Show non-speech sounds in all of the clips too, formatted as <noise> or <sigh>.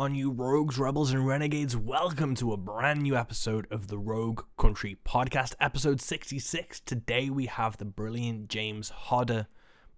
on you rogues, rebels, and renegades? Welcome to a brand new episode of the Rogue Country Podcast, episode 66. Today we have the brilliant James Hodder,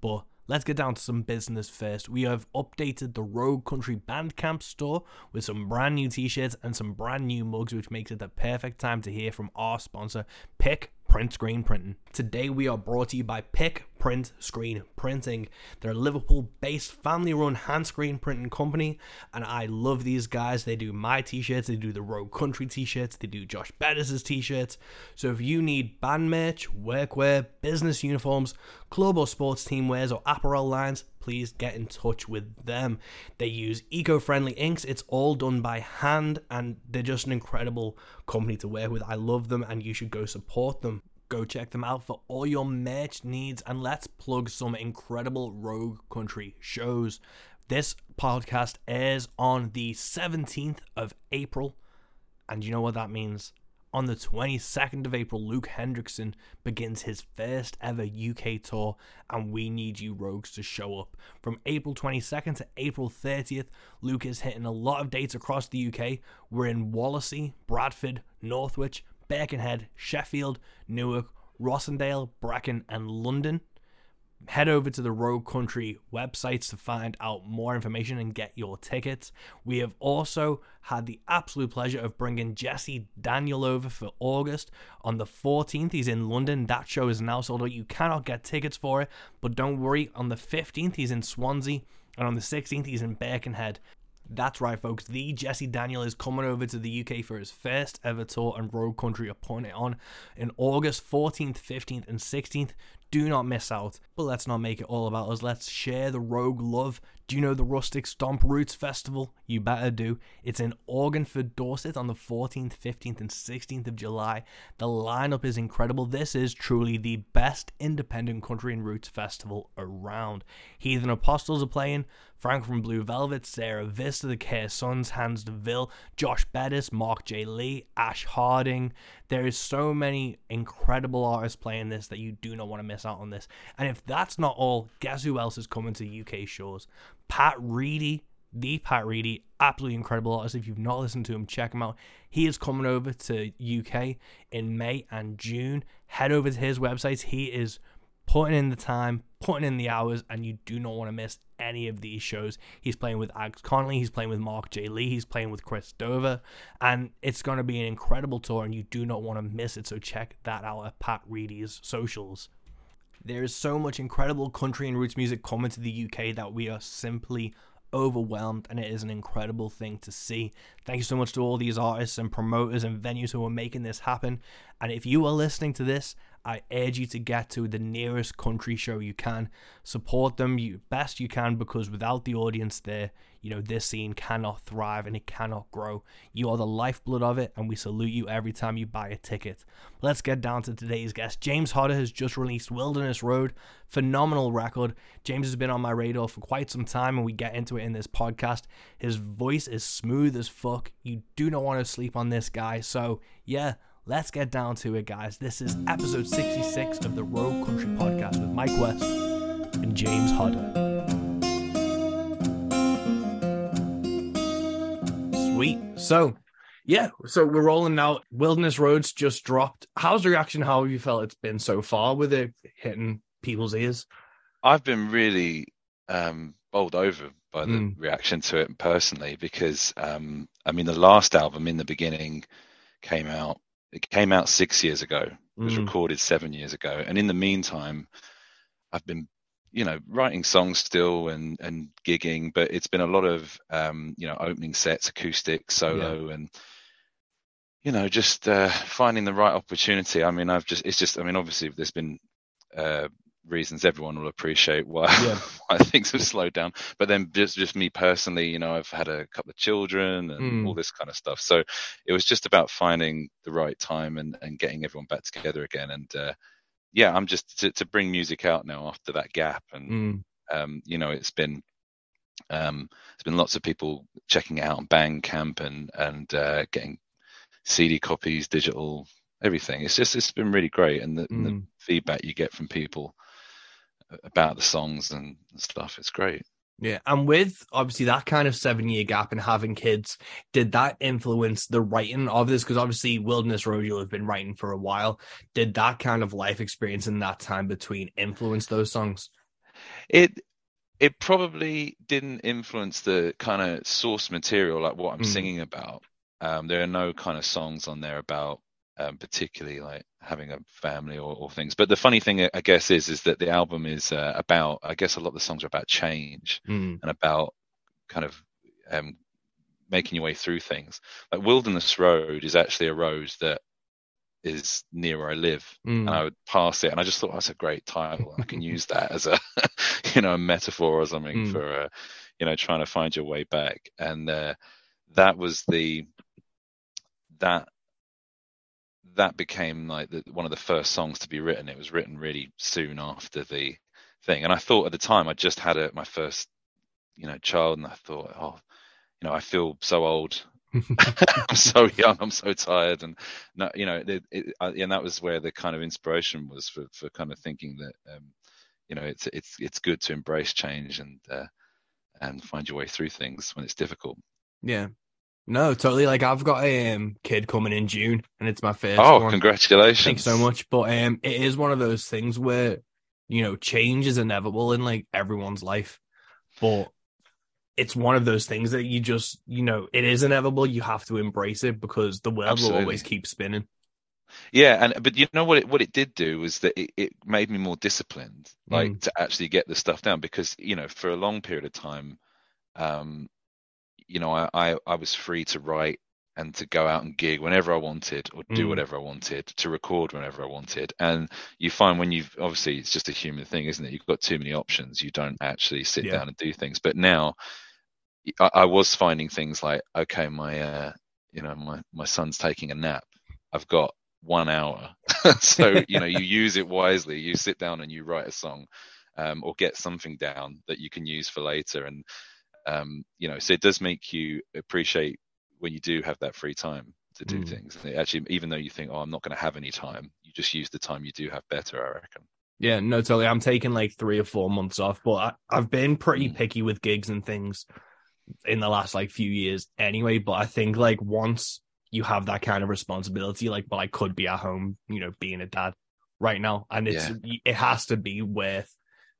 but let's get down to some business first. We have updated the Rogue Country Bandcamp store with some brand new t shirts and some brand new mugs, which makes it the perfect time to hear from our sponsor, Pick Print Screen Printing. Today we are brought to you by Pick Print Screen Printing. They're a Liverpool based family run hand screen printing company, and I love these guys. They do my t shirts, they do the Rogue Country t shirts, they do Josh Bettis' t shirts. So if you need band merch, workwear, business uniforms, club or sports team wears, or apparel lines, please get in touch with them. They use eco friendly inks, it's all done by hand, and they're just an incredible company to work with. I love them, and you should go support them. Go check them out for all your merch needs, and let's plug some incredible Rogue Country shows. This podcast airs on the 17th of April, and you know what that means? On the 22nd of April, Luke Hendrickson begins his first ever UK tour, and we need you rogues to show up. From April 22nd to April 30th, Luke is hitting a lot of dates across the UK. We're in Wallasey, Bradford, Northwich, Birkenhead, Sheffield, Newark, Rossendale, Bracken, and London head over to the Rogue Country websites to find out more information and get your tickets. We have also had the absolute pleasure of bringing Jesse Daniel over for August on the 14th. He's in London. That show is now sold out. You cannot get tickets for it, but don't worry. On the 15th, he's in Swansea, and on the 16th, he's in Birkenhead. That's right, folks. The Jesse Daniel is coming over to the UK for his first ever tour, and Rogue Country are it on in August 14th, 15th, and 16th. Do not miss out. But let's not make it all about us. Let's share the Rogue love. Do you know the Rustic Stomp Roots Festival? You better do. It's in Organford, Dorset on the 14th, 15th, and 16th of July. The lineup is incredible. This is truly the best independent country and roots festival around. Heathen Apostles are playing. Frank from Blue Velvet, Sarah Vista, the Care Sons, Hans DeVille, Josh Bettis, Mark J. Lee, Ash Harding. There is so many incredible artists playing this that you do not want to miss out on this. And if that's not all, guess who else is coming to UK shores? Pat Reedy, the Pat Reedy, absolutely incredible artist. If you've not listened to him, check him out. He is coming over to UK in May and June. Head over to his website. He is putting in the time, putting in the hours, and you do not want to miss any of these shows. He's playing with Alex Connolly, he's playing with Mark J. Lee, he's playing with Chris Dover, and it's going to be an incredible tour, and you do not want to miss it. So check that out at Pat Reedy's socials. There is so much incredible country and roots music coming to the UK that we are simply overwhelmed and it is an incredible thing to see. Thank you so much to all these artists and promoters and venues who are making this happen. And if you are listening to this I urge you to get to the nearest country show you can. Support them you best you can because without the audience there, you know, this scene cannot thrive and it cannot grow. You are the lifeblood of it, and we salute you every time you buy a ticket. Let's get down to today's guest. James Hodder has just released Wilderness Road. Phenomenal record. James has been on my radar for quite some time, and we get into it in this podcast. His voice is smooth as fuck. You do not want to sleep on this guy. So, yeah, Let's get down to it, guys. This is episode 66 of the Rogue Country Podcast with Mike West and James Hodder. Sweet. So, yeah, so we're rolling out. Wilderness Roads just dropped. How's the reaction? How have you felt it's been so far with it hitting people's ears? I've been really um, bowled over by the mm. reaction to it personally because, um, I mean, the last album in the beginning came out it came out six years ago. It was mm. recorded seven years ago, and in the meantime, I've been, you know, writing songs still and and gigging, but it's been a lot of, um, you know, opening sets, acoustic, solo, yeah. and you know, just uh, finding the right opportunity. I mean, I've just, it's just, I mean, obviously, there's been uh, reasons everyone will appreciate why, yeah. <laughs> why things have slowed down. But then just just me personally, you know, I've had a couple of children and mm. all this kind of stuff. So it was just about finding the right time and, and getting everyone back together again. And uh, yeah, I'm just to, to bring music out now after that gap. And mm. um, you know, it's been um, there's been lots of people checking out on Bandcamp and and uh, getting CD copies, digital, everything. It's just it's been really great, and the, mm. and the mm. feedback you get from people about the songs and stuff. It's great. Yeah, and with obviously that kind of seven year gap and having kids, did that influence the writing of this? Because obviously, Wilderness Road you'll have been writing for a while. Did that kind of life experience in that time between influence those songs? It it probably didn't influence the kind of source material like what I'm mm. singing about. Um, there are no kind of songs on there about um, particularly like having a family or, or, things. But the funny thing, I guess, is is that the album is uh, about. I guess a lot of the songs are about change mm. and about kind of um, making your way through things. Like Wilderness Road is actually a road that is near where I live, mm. and I would pass it, and I just thought that's a great title. I can use that as a, <laughs> you know, a metaphor or something mm. for, uh, you know, trying to find your way back. And uh, that was the that that became like the, one of the first songs to be written. It was written really soon after the thing, and I thought at the time I just had a, my first, you know, child, and I thought, oh, you know, I feel so old. <laughs> I'm so young. I'm so tired, and no, you know, it, it, and that was where the kind of inspiration was for for kind of thinking that, um, you know, it's it's it's good to embrace change and uh, and find your way through things when it's difficult. Yeah, no, totally. Like I've got a um, kid coming in June, and it's my first. Oh, one. congratulations! Thanks so much. But um, it is one of those things where you know change is inevitable in like everyone's life, but it's one of those things that you just you know it is inevitable. You have to embrace it because the world Absolutely. will always keep spinning. Yeah, and but you know what it what it did do was that it, it made me more disciplined, like mm. to actually get the stuff down because you know for a long period of time, um, you know, I, I, I was free to write and to go out and gig whenever I wanted or do mm. whatever I wanted, to record whenever I wanted. And you find when you've obviously it's just a human thing, isn't it? You've got too many options. You don't actually sit yeah. down and do things. But now I, I, was finding things like, okay, my uh, you know, my, my son's taking a nap. I've got one hour. <laughs> so, you know, you use it wisely. You sit down and you write a song. Um, or get something down that you can use for later. And um, you know, so it does make you appreciate when you do have that free time to do mm. things. And actually, even though you think, oh, I'm not going to have any time, you just use the time you do have better. I reckon. Yeah, no, totally. I'm taking like three or four months off, but I, have been pretty mm. picky with gigs and things in the last like few years anyway. But I think like once you have that kind of responsibility, like, well, I could be at home, you know, being a dad right now, and it's yeah. it has to be worth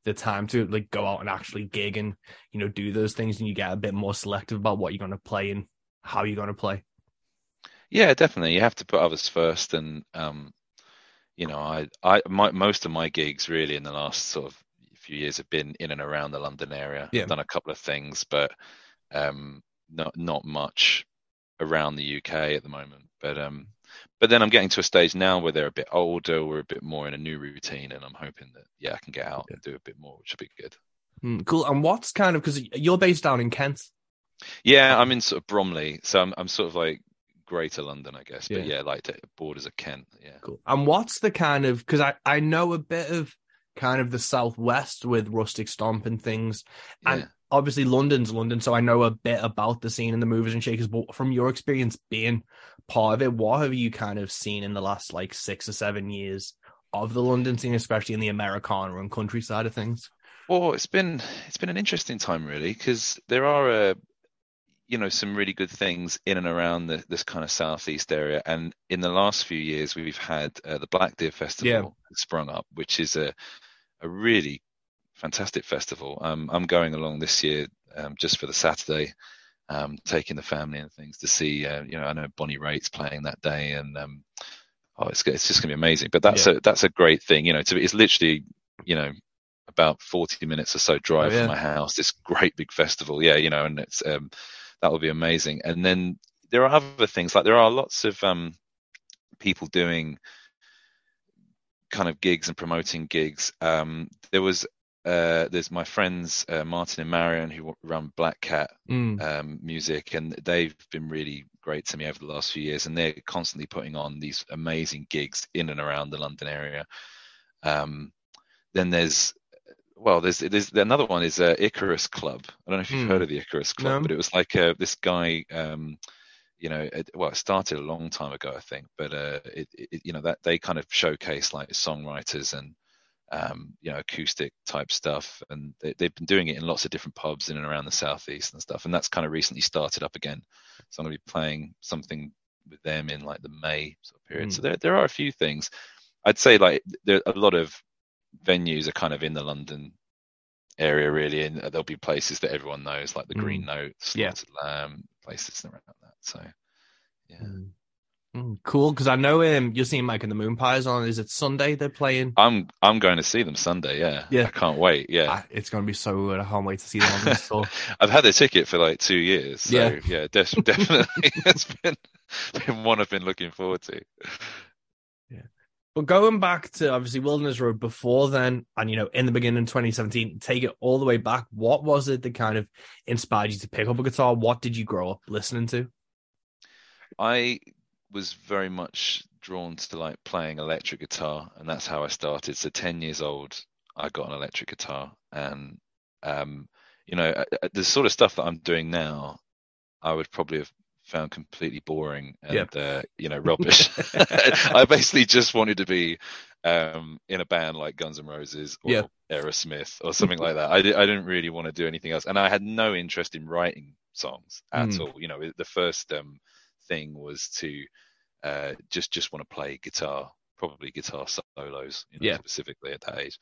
the time to like go out and actually gig and you know do those things and you get a bit more selective about what you're going to play and how you're going to play? Yeah definitely. You have to put others first and um you know i i my, most of my gigs really in the last sort of few years have been in and around the london area. Yeah. i've done a couple of things but um not not much around the uk at the moment. But um but then I'm getting to a stage now where they're a bit older, we're a bit more in a new routine, and I'm hoping that yeah, I can get out yeah. and do a bit more, which would be good. Mm, cool. And what's kind of because you're based down in Kent? Yeah, I'm in sort of Bromley, so I'm I'm sort of like Greater London, I guess. But yeah, yeah like borders of Kent. Yeah. Cool. And what's the kind of because I I know a bit of kind of the southwest with rustic stomp and things, and yeah obviously London's London, so I know a bit about the scene and the movers and shakers. But from your experience being part of it, what have you kind of seen in the last like six or seven years of the London scene, especially in the Americana and countryside of things? Well, it's been it's been an interesting time really because there are uh, you know some really good things in and around the, this kind of southeast area, and in the last few years we've had uh, the Black Deer Festival yeah. sprung up, which is a a really fantastic festival. Um, I'm going along this year um, just for the Saturday, um, taking the family and things to see. Uh, you know, I know Bonnie Raitt's playing that day, and um, oh, it's it's just gonna be amazing. But that's yeah. a that's a great thing. You know, to, it's literally you know about 40 minutes or so drive oh, yeah. from my house. This great big festival, yeah, you know, and it's um, that will be amazing. And then there are other things like there are lots of um, people doing kind of gigs and promoting gigs. Um, there was uh, there's my friends uh, Martin and Marion who run Black Cat mm. um, music, and they've been really great to me over the last few years. And they're constantly putting on these amazing gigs in and around the London area. Um, then there's well, there's there's another one is uh, Icarus Club. I don't know if you've mm. heard of the Icarus Club, no. but it was like uh, this guy. Um, you know, it, well, it started a long time ago, I think, but uh, it, it, you know that they kind of showcase like songwriters and um, you know, acoustic type stuff, and they, have been doing it in lots of different pubs in and around the southeast and stuff. And that's kind of recently started up again. So I'm going to be playing something with them in like the May sort of period. Mm. So there there are a few things. I'd say like there a lot of venues are kind of in the London area really, and there'll be places that everyone knows, like the mm. Green Note, Slaughtered yeah. Lamb, places around that. So yeah. Mm. Mm, cool, because I know um, you're seeing Mike and the Moonpies on. Is it Sunday they're playing? I'm I'm going to see them Sunday. Yeah, yeah. I can't wait. Yeah, ah, it's going to be so good. I can't wait to see them on the <laughs> store. I've had the ticket for like two years. So, yeah, yeah, de- <laughs> definitely. <laughs> it's been been one I've been looking forward to. Yeah, but going back to obviously Wilderness Road before then, and you know in the beginning 2017, take it all the way back. What was it that kind of inspired you to pick up a guitar? What did you grow up listening to? I was very much drawn to like playing electric guitar, and that's how I started. So ten years old, I got an electric guitar, and um, you know, uh, uh, the sort of stuff that I'm doing now, I would probably have found completely boring and yep. uh, you know rubbish. <laughs> I basically just wanted to be um, in a band like Guns N' Roses or yep. Aerosmith or something like that. I, I didn't really want to do anything else, and I had no interest in writing songs at mm. all. You know, the first um, thing was to uh, just just want to play guitar, probably guitar solos, you know, yeah. specifically at that age.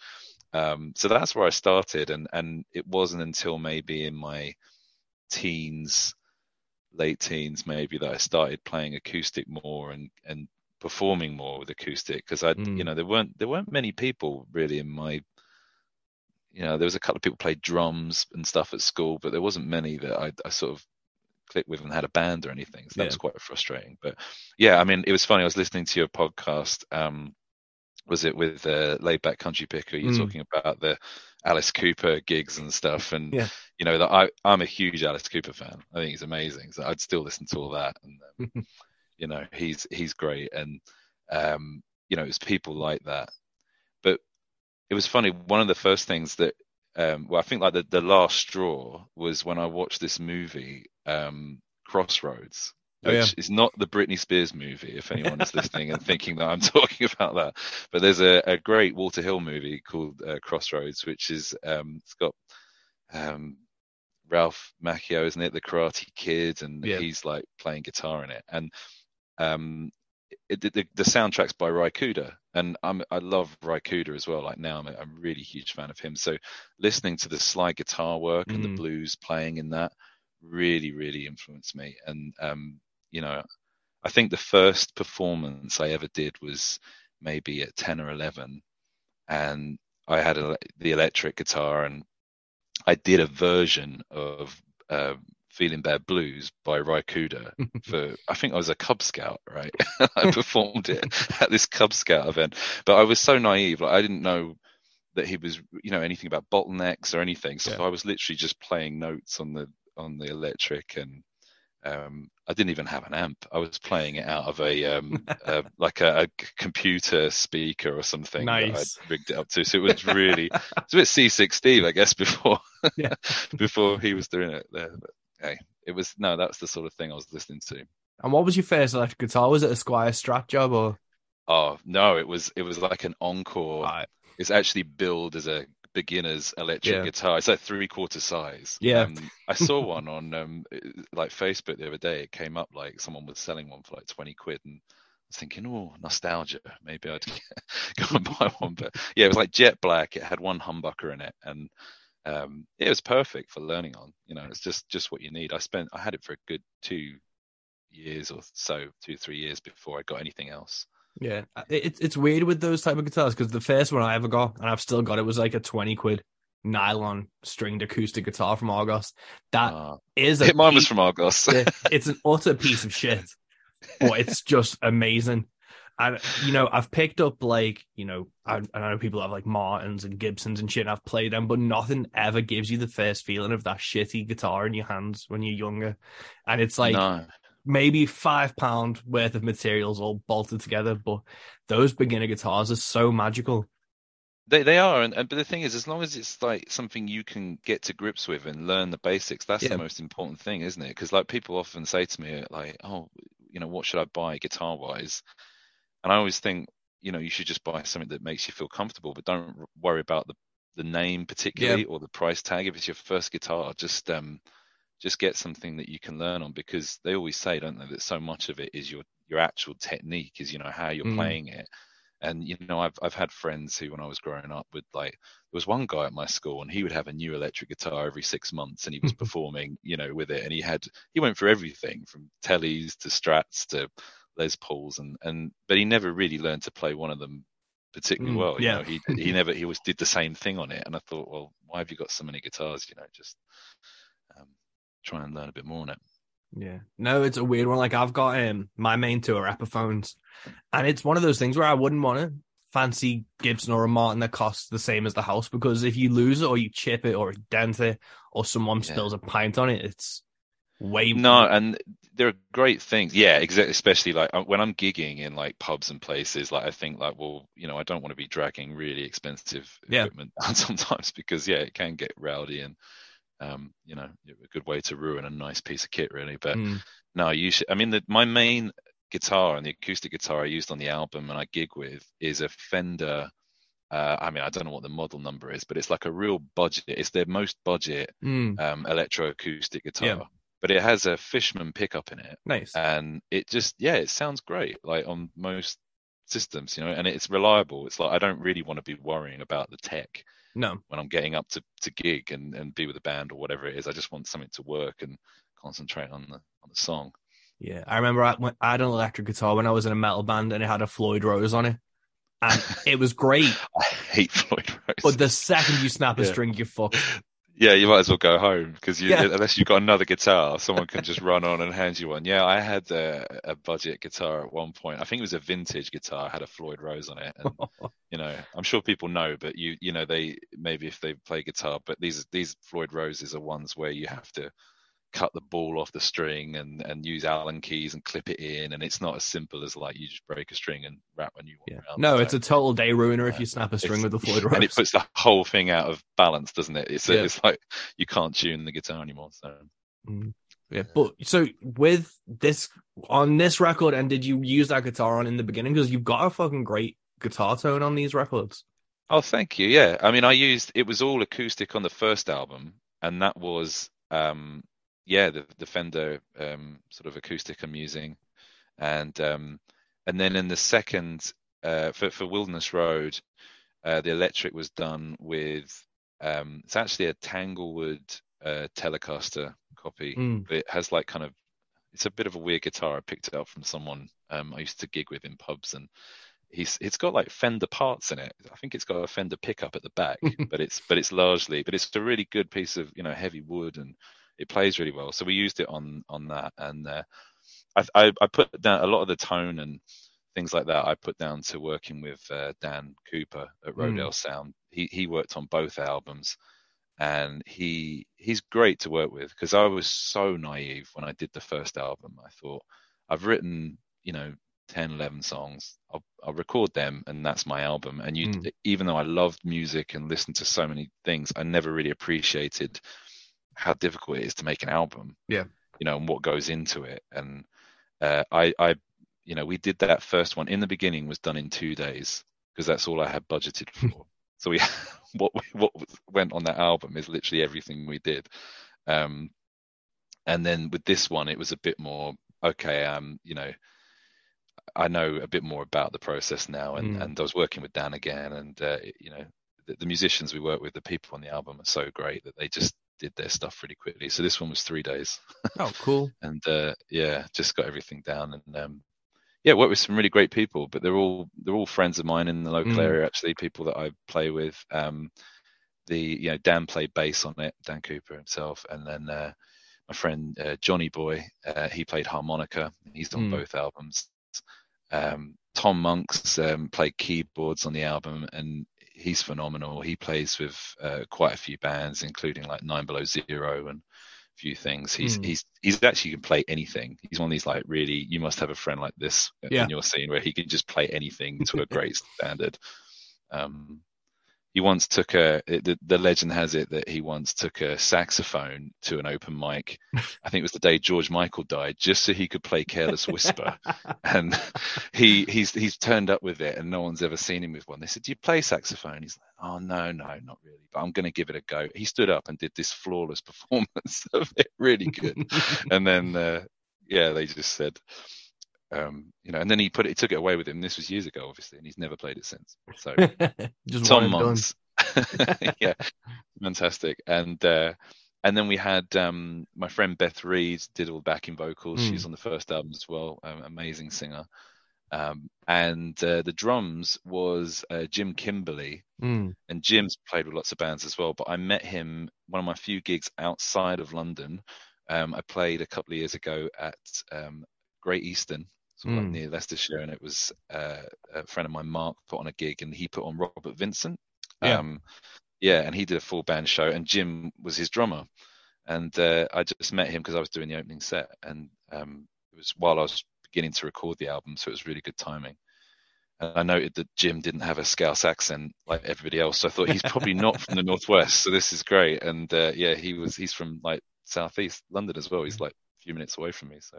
Um, so that's where I started, and and it wasn't until maybe in my teens, late teens, maybe that I started playing acoustic more and and performing more with acoustic because I, mm. you know, there weren't there weren't many people really in my you know, there was a couple of people played drums and stuff at school, but there wasn't many that I, I sort of clicked with and had a band or anything. So that yeah. was quite frustrating. But yeah, I mean, it was funny. I was listening to your podcast. Um, was it with uh, Laid Back Country Picker? You're mm. talking about the Alice Cooper gigs and stuff, and yeah. you know that I I'm a huge Alice Cooper fan. I think he's amazing. So I'd still listen to all that, and um, <laughs> you know he's he's great, and um, you know it's people like that. But it was funny. One of the first things that um, well, I think like the, the last straw was when I watched this movie, um, Crossroads, which oh, yeah. is not the Britney Spears movie, if anyone is <laughs> listening and thinking that I'm <laughs> talking about that. But there's a, a great Walter Hill movie called uh, Crossroads, which is um, it's got um, Ralph Macchio, isn't it, the Karate Kid, and yeah. he's like playing guitar in it, and um, it, the, the soundtrack's by Ry Cooder, and I'm I love Ry Cooder as well. Like now, I'm a, I'm a really huge fan of him. So listening to the slide guitar work mm. and the mm. blues playing in that really really influenced me. And um, you know, I think the first performance I ever did was maybe at ten or eleven, and I had a, the electric guitar and I did a version of uh, Feeling Bad Blues by Cooder <laughs> for I think I was a Cub Scout, right? <laughs> I performed it at this Cub Scout event. But I was so naive, like I didn't know that he was you know anything about bottlenecks or anything. So yeah. I was literally just playing notes on the on the electric and um, I didn't even have an amp. I was playing it out of a, um, a <laughs> like a, a, computer speaker or something nice. that I rigged it up to. So it was really it's a bit Seasick Steve, I guess, before yeah. before he was doing it there. But hey, it was no, that's the sort of thing I was listening to. And what was your first electric guitar? Was it a Squier Strat job or? Oh no, it was it was like an Encore. Right. It's actually billed as a beginner's electric yeah. guitar. It's like three quarter size. Yeah. Um, I saw <laughs> one on um like Facebook the other day. It came up like someone was selling one for like twenty quid, and I was thinking, oh, nostalgia. Maybe I'd <laughs> go and buy one. But yeah, it was like jet black. It had one humbucker in it, and um, it was perfect for learning on. You know, it's just just what you need. I spent I had it for a good two years or so, two three years before I got anything else. Yeah, it's it's weird with those type of guitars because the first one I ever got, and I've still got it, was like a twenty quid nylon stringed acoustic guitar from Argos. That uh, is a mine piece, was from Argos. <laughs> it's an utter piece of shit, but it's just amazing. And you know, I've picked up like you know, I, I know people have like Martins and Gibsons and shit. And I've played them, but nothing ever gives you the first feeling of that shitty guitar in your hands when you're younger. And it's like no. maybe five pound worth of materials all bolted together, but those beginner guitars are so magical. They they are, and, and but the thing is, as long as it's like something you can get to grips with and learn the basics, that's yeah. the most important thing, isn't it? Because like people often say to me, like, oh, you know, what should I buy guitar wise? And I always think, you know you should just buy something that makes you feel comfortable, but don't worry about the the name particularly yeah. or the price tag. If it's your first guitar, just um just get something that you can learn on because they always say, don't they, that so much of it is your your actual technique, is you know how you're mm. playing it. And you know, I've I've had friends who, when I was growing up, would like there was one guy at my school, and he would have a new electric guitar every six months, and he was <laughs> performing, you know, with it, and he had he went through everything from Tellys to Strats to Les Pauls, and and but he never really learned to play one of them particularly mm, well. You yeah. know, he he <laughs> never he always did the same thing on it, and I thought, well, why have you got so many guitars? You know, just um, try and learn a bit more on it. Yeah. No, it's a weird one. Like I've got um my main two are Epiphones, and it's one of those things where I wouldn't want to fancy Gibson or a Martin that costs the same as the house because if you lose it or you chip it or dent it or someone yeah. spills a pint on it, it's way no. And there are great things. Yeah, exactly. Especially like uh, when I'm gigging in like pubs and places, like I think like, well, you know, I don't want to be dragging really expensive equipment <laughs> yeah. sometimes because yeah, it can get rowdy and um, you know, a good way to ruin a nice piece of kit, really. But mm. no, you should. I mean, the, my main guitar and the acoustic guitar I used on the album and I gig with is a Fender. Uh, I mean, I don't know what the model number is, but it's like a real budget. It's their most budget mm. um, electroacoustic guitar. Yeah. But it has a Fishman pickup in it. Nice. And it just, yeah, it sounds great. Like on most systems, you know, and it's reliable. It's like I don't really want to be worrying about the tech. No. When I'm getting up to, to gig and, and be with a band or whatever it is, I just want something to work and concentrate on the on the song. Yeah, I remember I, I had an electric guitar when I was in a metal band and it had a Floyd Rose on it, and it was great. <laughs> I hate Floyd Rose. But the second you snap a yeah. string, you're fucked. Yeah, you might as well go home because yeah. unless you've got another guitar, someone can just <laughs> run on and hand you one. Yeah, I had a, a, budget guitar at one point. I think it was a vintage guitar. I had a Floyd Rose on it, and <laughs> you know, I'm sure people know, but you you know, they maybe if they play guitar, but these these Floyd Roses are ones where you have to cut the ball off the string and and use Allen keys and clip it in, and it's not as simple as like you just break a string and wrap a new one yeah. around. No, it's a total day ruiner if you snap a string with the Floyd Rose, <laughs> and it puts the whole thing out of balance, doesn't it? It's yeah. it's like you can't tune the guitar anymore. So. Mm. Yeah, but so with this on this record, and did you use that guitar on in the beginning? Because you've got a fucking great guitar tone on these records. Oh, thank you. Yeah, I mean, I used it was all acoustic on the first album, and that was um, yeah, the, the Fender um, sort of acoustic I'm using, and um, and then in the second uh, for for Wilderness Road, uh, the electric was done with um, it's actually a Tanglewood uh, Telecaster copy, mm. but it has like kind of it's a bit of a weird guitar. I picked it up from someone um, I used to gig with in pubs, and he's it's got like Fender parts in it. I think it's got a Fender pickup at the back, <laughs> but it's but it's largely but it's a really good piece of you know heavy wood and it plays really well. So we used it on on that, and uh, I, I, I put down a lot of the tone and things like that. I put down to working with uh, Dan Cooper at Rodale mm. Sound. He he worked on both albums, and he he's great to work with because I was so naive when I did the first album. I thought I've written you know 10 11 songs I'll, I'll record them and that's my album and you mm. even though i loved music and listened to so many things i never really appreciated how difficult it is to make an album. Yeah. You know, and what goes into it. And uh, I, I, you know, we did that first one in the beginning was done in two days because that's all I had budgeted for. so we, <laughs> what we, what went on that album is literally everything we did. Um, and then with this one, it was a bit more okay. Um, you know, I know a bit more about the process now, and, mm. and I was working with Dan again, and uh, you know, the, the musicians we work with, the people on the album are so great that they just did their stuff really quickly. So this one was three days. Oh, cool. <laughs> and uh, yeah, just got everything down and um, yeah, worked with some really great people. But they're all they're all friends of mine in the local mm. area. Actually, people that I play with. Um, the you know Dan played bass on it, Dan Cooper himself, and then uh, my friend uh, Johnny Boy, uh, he played harmonica. He's on mm. both albums. Um, Tom Monks um, played keyboards on the album, and he's phenomenal. He plays with uh, quite a few bands, including like Nine Below Zero and a few things. He's mm. he's he's actually can play anything. He's one of these like really you must have a friend like this yeah. in your scene where he can just play anything to a <laughs> great standard. Um, he once took a the, the legend has it that he once took a saxophone to an open mic. I think it was the day george michael died just so he could play careless whisper. <laughs> And he he's he's turned up with it and no one's ever seen him with one. They said do you play saxophone? He's like oh no no not really but i'm going to give it a go. He stood up and did this flawless <laughs> performance of it really good. <laughs> And then uh, yeah they just said um, you know, and then he put it, he took it away with him. This was years ago, obviously, and he's never played it since. So, <laughs> just Tom Monks, <laughs> yeah, fantastic. And uh, and then we had um, my friend Beth Reed did all the backing vocals. Mm. She's on the first album as well. Um, amazing singer. Um, and uh, the drums was uh, Jim Kimberly, mm. and Jim's played with lots of bands as well. But I met him one of my few gigs outside of London. Um, I played a couple of years ago at um, Great Eastern sort of mm. like near Leicestershire, and it was uh, a friend of mine, Mark, put on a gig, and he put on Robert Vincent. Yeah. Um, yeah, and he did a full band show, and Jim was his drummer. And uh, I just met him because I was doing the opening set, and um, it was while I was beginning to record the album, so it was really good timing. And I noted that Jim didn't have a Scouse accent like everybody else, so I thought he's probably not from the northwest, so this is great. And uh, yeah, he was. He's from like southeast London as well. He's mm. like a few minutes away from me, so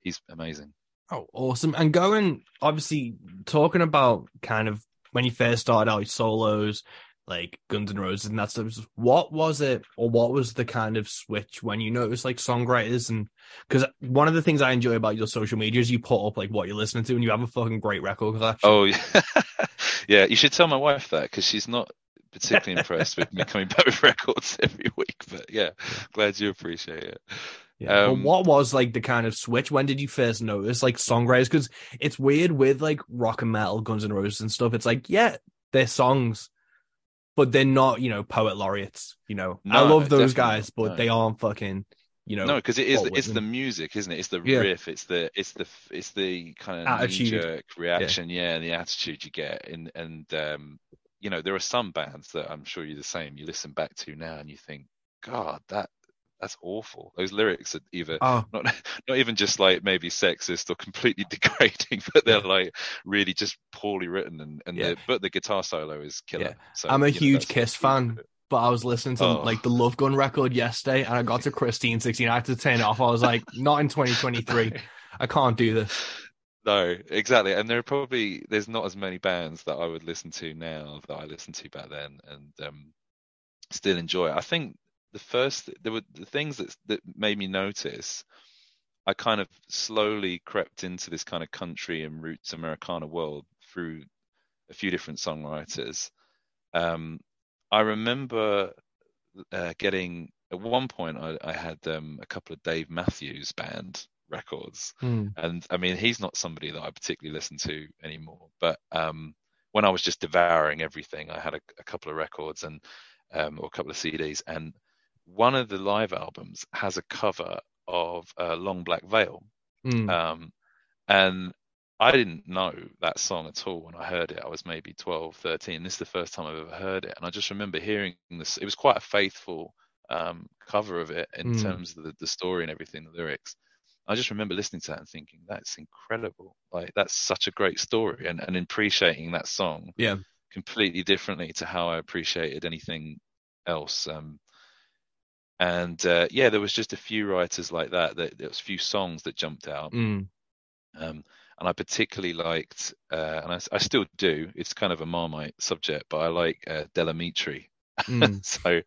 he's amazing. Oh, awesome! And going obviously talking about kind of when you first started out solos, like Guns N' Roses and that stuff. What was it, or what was the kind of switch when you noticed like songwriters and because one of the things I enjoy about your social media is you put up like what you're listening to and you have a fucking great record collection. Oh yeah, <laughs> yeah. You should tell my wife that because she's not particularly impressed with me coming back with records <laughs> every week. But yeah, glad you appreciate it. Yeah. Um, what was like the kind of switch? When did you first notice like songwriters? Because it's weird with like rock and metal, Guns N' Roses and stuff. It's like, yeah, they're songs, but they're not, you know, poet laureates. You know, no, I love those guys, but no. they aren't fucking, you know. No, because it is it's the music, isn't it? It's the yeah. riff, it's the it's the it's the kind of knee-jerk reaction, yeah. yeah, and the attitude you get, and and um, you know, there are some bands that I'm sure you're the same. You listen back to now and you think, God, that that's awful. Those lyrics are either oh. not <laughs> not even just like maybe sexist or completely <laughs> degrading, but they're like really just poorly written and, and yeah. the, but the guitar solo is killer. Yeah. So, I'm a huge know, Kiss fan. But I was listening to oh. like the Love Gun record yesterday, and I got to Christine 16. I had to turn it off. I was like, <laughs> not in 2023. I can't do this. No, exactly. And there are probably there's not as many bands that I would listen to now that I listened to back then, and um, still enjoy it. I think the first there were the things that that made me notice. I kind of slowly crept into this kind of country and roots Americana world through a few different songwriters. Um, I remember uh, getting at one point I, I had um, a couple of Dave Matthews Band records, mm. and I mean he's not somebody that I particularly listen to anymore. But um, when I was just devouring everything, I had a, a couple of records and um, or a couple of CDs, and one of the live albums has a cover of uh, Long Black Veil. Mm. Um, and I didn't know that song at all when I heard it. I was maybe 12, 13. This is the first time I've ever heard it. And I just remember hearing this. It was quite a faithful um, cover of it in mm. terms of the, the story and everything, the lyrics. I just remember listening to that and thinking, that's incredible. Like, that's such a great story. And, and appreciating that song yeah. completely differently to how I appreciated anything else. Um, and uh, yeah, there was just a few writers like that. That there was a few songs that jumped out, mm. um, and I particularly liked, uh, and I, I, still do. It's kind of a marmite subject, but I like uh, Del Amitri. Mm. <laughs> so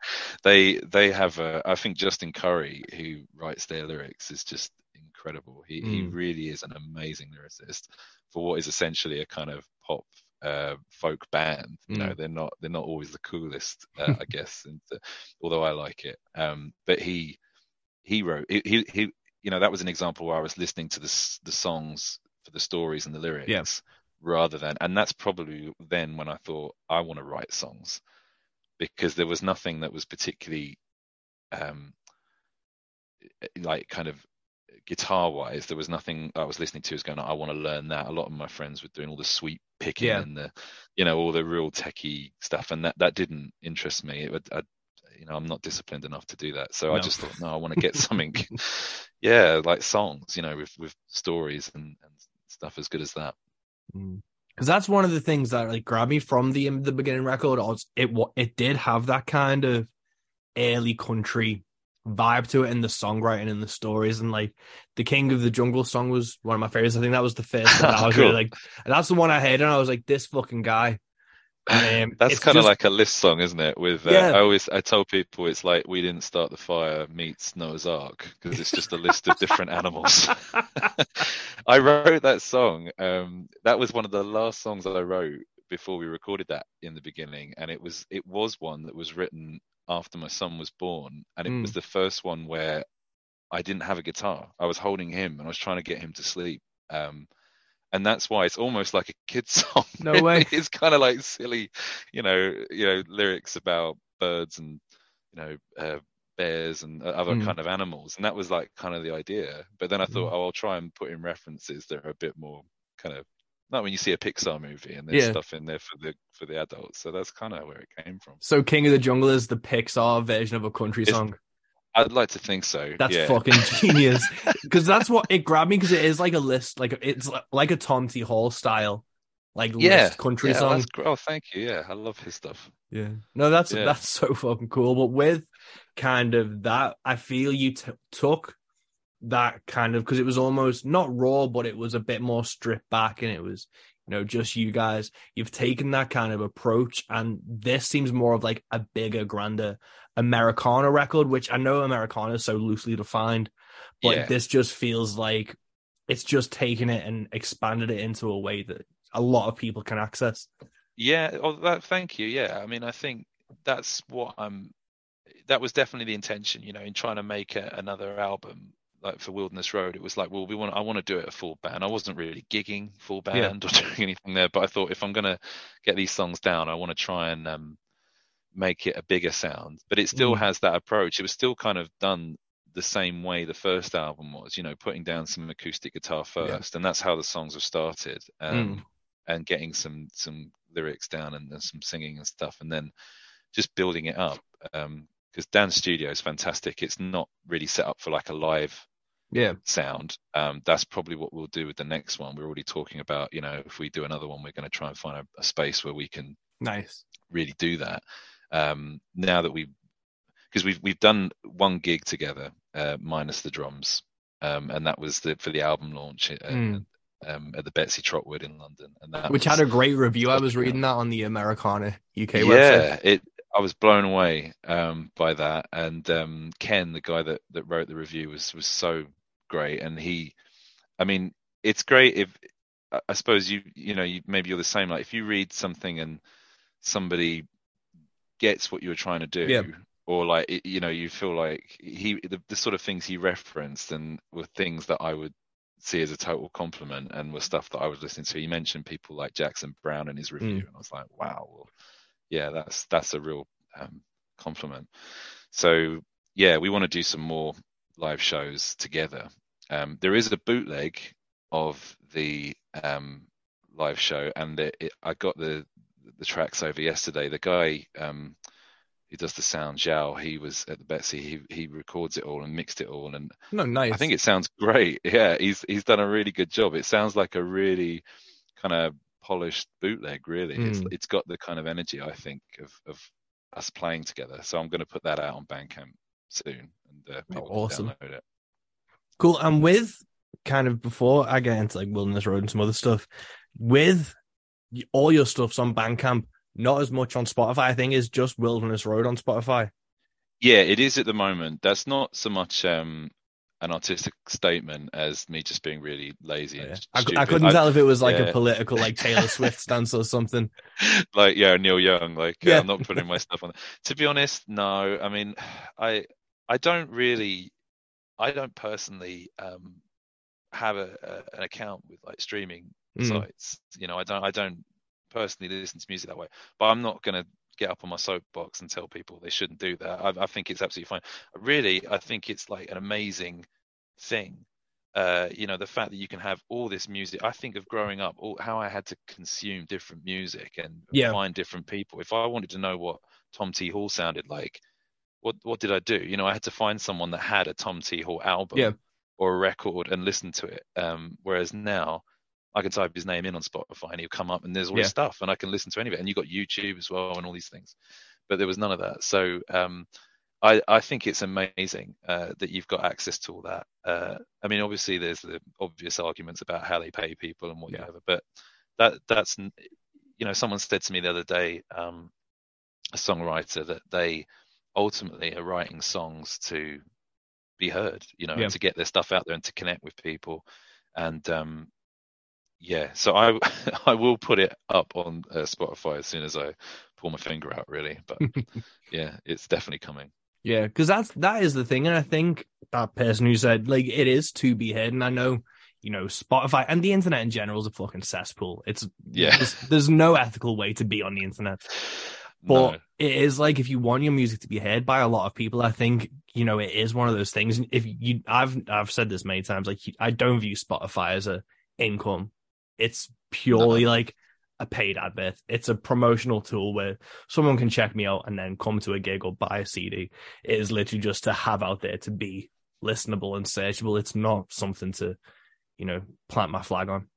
they they have a, I think Justin Currie, who writes their lyrics, is just incredible. He mm. he really is an amazing lyricist for what is essentially a kind of pop uh, folk band. You know, mm. they're not they're not always the coolest, uh, <laughs> I guess. And uh, although I like it, um, but he he wrote he, he you know that was an example where I was listening to the the songs for the stories and the lyrics yeah. rather than and that's probably then when I thought I want to write songs because there was nothing that was particularly um like kind of guitar wise, there was nothing I was listening to was going, I want to learn that. A lot of my friends were doing all the sweep picking yeah. and the, you know, all the real techie stuff. And that, that didn't interest me. It would, I, you know, I'm not disciplined enough to do that. So no. I just thought, no, I want to get <laughs> something, yeah, like songs, you know, with, with stories and, and stuff as good as that. Mm. because that's one of the things that like grabbed me from the the beginning record. It it did have that kind of early country vibe to it in the songwriting and the stories and like the king of the jungle song was one of my favorites i think that was the first <laughs> that i was cool. really like and that's the one i heard and i was like this fucking guy um, <laughs> that's kind of like a list song isn't it with uh, yeah. i always i tell people it's like we didn't start the fire meets noah's ark because it's just a list of different animals <laughs> i wrote that song um, that was one of the last songs that i wrote before we recorded that in the beginning and it was it was one that was written after my son was born, and it mm. was the first one where I didn't have a guitar. I was holding him and I was trying to get him to sleep. Um, and that's why it's almost like a kid's <laughs> song. No way. <laughs> it's kind of like silly, you know, you know, lyrics about birds and you know uh, bears and other mm. kind of animals, and that was like kind of the idea. But then I thought, mm. oh, I'll try and put in references that are a bit more kind of not when you see a Pixar movie and there's yeah. stuff in there for the for the adults. So that's kind of where it came from. So King of the Jungle is the Pixar version of a country it's, song. I'd like to think so. That's yeah. fucking <laughs> genius. Because that's what it grabbed me. Because it is like a list, like it's like a Tom T Hall style, like yeah. list country yeah, song. Oh, thank you. Yeah, I love his stuff. Yeah, no, that's yeah. that's so fucking cool. But with kind of that, I feel you t- took that kind of because it was almost not raw, but it was a bit more stripped back, and it was you know just you guys. You've taken that kind of approach, and this seems more of like a bigger, grander Americana record, which I know Americana is so loosely defined, but yeah. this just feels like it's just taken it and expanded it into a way that a lot of people can access. Yeah, oh, that, thank you. Yeah, I mean, I think that's what I'm. That was definitely the intention, you know, in trying to make a, another album like for Wilderness Road, it was like, well, we want, I want to do it a full band. I wasn't really gigging full band yeah. or <laughs> doing anything there, but I thought if I'm gonna get these songs down, I want to try and um, make it a bigger sound. But it still mm. has that approach. It was still kind of done the same way the first album was, you know, putting down some acoustic guitar first, yeah. and that's how the songs have started, um, mm. and getting some some lyrics down and, and, some singing and stuff, and then just building it up. Um, because Dan's studio is fantastic. It's not really set up for like a live yeah. sound um, that's probably what we'll do with the next one. We're already talking about you know if we do another one we're going to try and find a, a, space where we can nice. really do that. Um, now that we because we've we've done one gig together uh, minus the drums um, and that was the, for the album launch uh, mm. at the Betsey Trotwood in London and that which was, had a great review. I was reading that on the Americana UK yeah, website. it I was blown away um, by that, and um, Ken, the guy that, that wrote the review, was was so great. And he, I mean, it's great if I suppose you you know you, maybe you're the same. Like if you read something and somebody gets what you were trying to do, yeah. or like you know you feel like he the, the sort of things he referenced and were things that I would see as a total compliment and were stuff that I was listening to. He mentioned people like Jackson Browne in his review, mm. and I was like, wow, well, yeah, that's that's a real um, compliment. So yeah, we want to do some more live shows together. Um, there is a bootleg of the um, live show, and it, it, I got the the tracks over yesterday. The guy um, who does the sound, Zhao, he was at the Betsey. He he records it all and mixed it all, and no, nice. I think it sounds great. <laughs> Yeah, he's he's done a really good job. It sounds like a really kind of polished bootleg. Really, mm. it's hmm. it's got the kind of energy I think of of us playing together. So I'm going to put that out on Bandcamp soon, and uh, people oh, awesome. can download it. Cool. And with kind of before I get into like Wilderness Road and some other stuff, with all your stuff's on Bandcamp, not as much on Spotify. I think is just Wilderness Road on Spotify. Yeah, it is at the moment. That's not so much um, an artistic statement as me just being really lazy. Yeah. I, I, couldn't I, tell if it was like yeah. a political, like Taylor <laughs> Swift stance or something. <laughs> Like yeah, Neil Young. Like yeah. I'm not putting my stuff on. To be honest, no. I mean, <sighs> I I don't really, I don't personally um, have a, a, an account with like streaming mm. sites. You know, I don't I don't personally listen to music that way. But I'm not gonna get up on my soapbox and tell people they shouldn't do that. I, I think it's absolutely fine. Really, I think it's like an amazing thing. Uh, you know, the fact that you can have all this music. I think of growing up, all, how I had to consume different music and yeah. find different people. If I wanted to know what Tom T Hall sounded like, what what did I do? You know, I had to find someone that had a Tom T Hall album yeah. or a record and listen to it. Um, whereas now, I can type his name in on Spotify and he'll come up and there's all yeah. his stuff and I can listen to any of it. And you've got YouTube as well and all these things. But there was none of that. So um, I, I think it's amazing uh, that you've got access to all that. Uh, I mean, obviously there's the obvious arguments about how they pay people and whatever, yeah. but that that's you know someone said to me the other day, um, a songwriter that they ultimately are writing songs to be heard, you know, yeah. to get their stuff out there and to connect with people. And um, yeah, so I <laughs> I will put it up on uh, Spotify as soon as I pull my finger out, really. But <laughs> yeah, it's definitely coming. Yeah, because that's that is the thing, and I think that person who said like it is to be heard, and I know you know Spotify and the internet in general is a fucking cesspool. It's yeah, there's, there's no ethical way to be on the internet. <sighs> But no. it is like if you want your music to be heard by a lot of people, I think you know it is one of those things. If you, I've I've said this many times, like I don't view Spotify as a income. It's purely no. like a paid advert. It's a promotional tool where someone can check me out and then come to a gig or buy a CD. It is literally just to have out there to be listenable and searchable. It's not something to, you know, plant my flag on.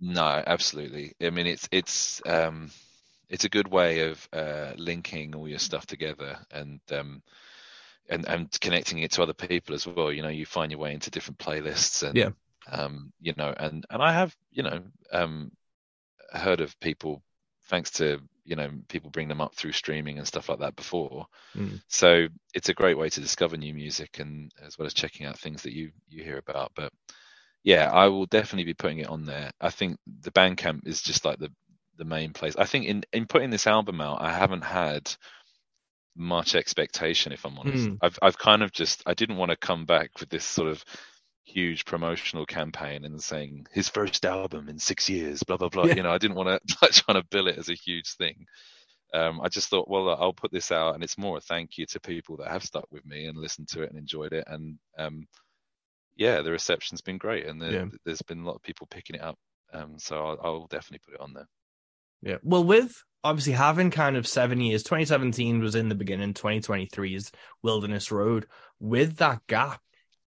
No, absolutely. I mean, it's it's um it's a good way of uh, linking all your stuff together and um, and and connecting it to other people as well. You know, you find your way into different playlists and yeah. Um, you know, and and I have you know um, heard of people thanks to you know people bring them up through streaming and stuff like that before. Mm. So it's a great way to discover new music and as well as checking out things that you you hear about. But yeah, I will definitely be putting it on there. I think the Bandcamp is just like the the main place. I think in in putting this album out, I haven't had much expectation. If I'm honest, mm. I've I've kind of just I didn't want to come back with this sort of huge promotional campaign and saying his first album in six years, blah blah blah. Yeah. You know, I didn't want to like trying to bill it as a huge thing. Um, I just thought, well, I'll put this out, and it's more a thank you to people that have stuck with me and listened to it and enjoyed it. And um, yeah, the reception's been great, and the, yeah. there's been a lot of people picking it up. Um, so I'll, I'll, definitely put it on there. Yeah. Well, with obviously having kind of seven years, 2017 was in the beginning, 2023 is Wilderness Road. With that gap,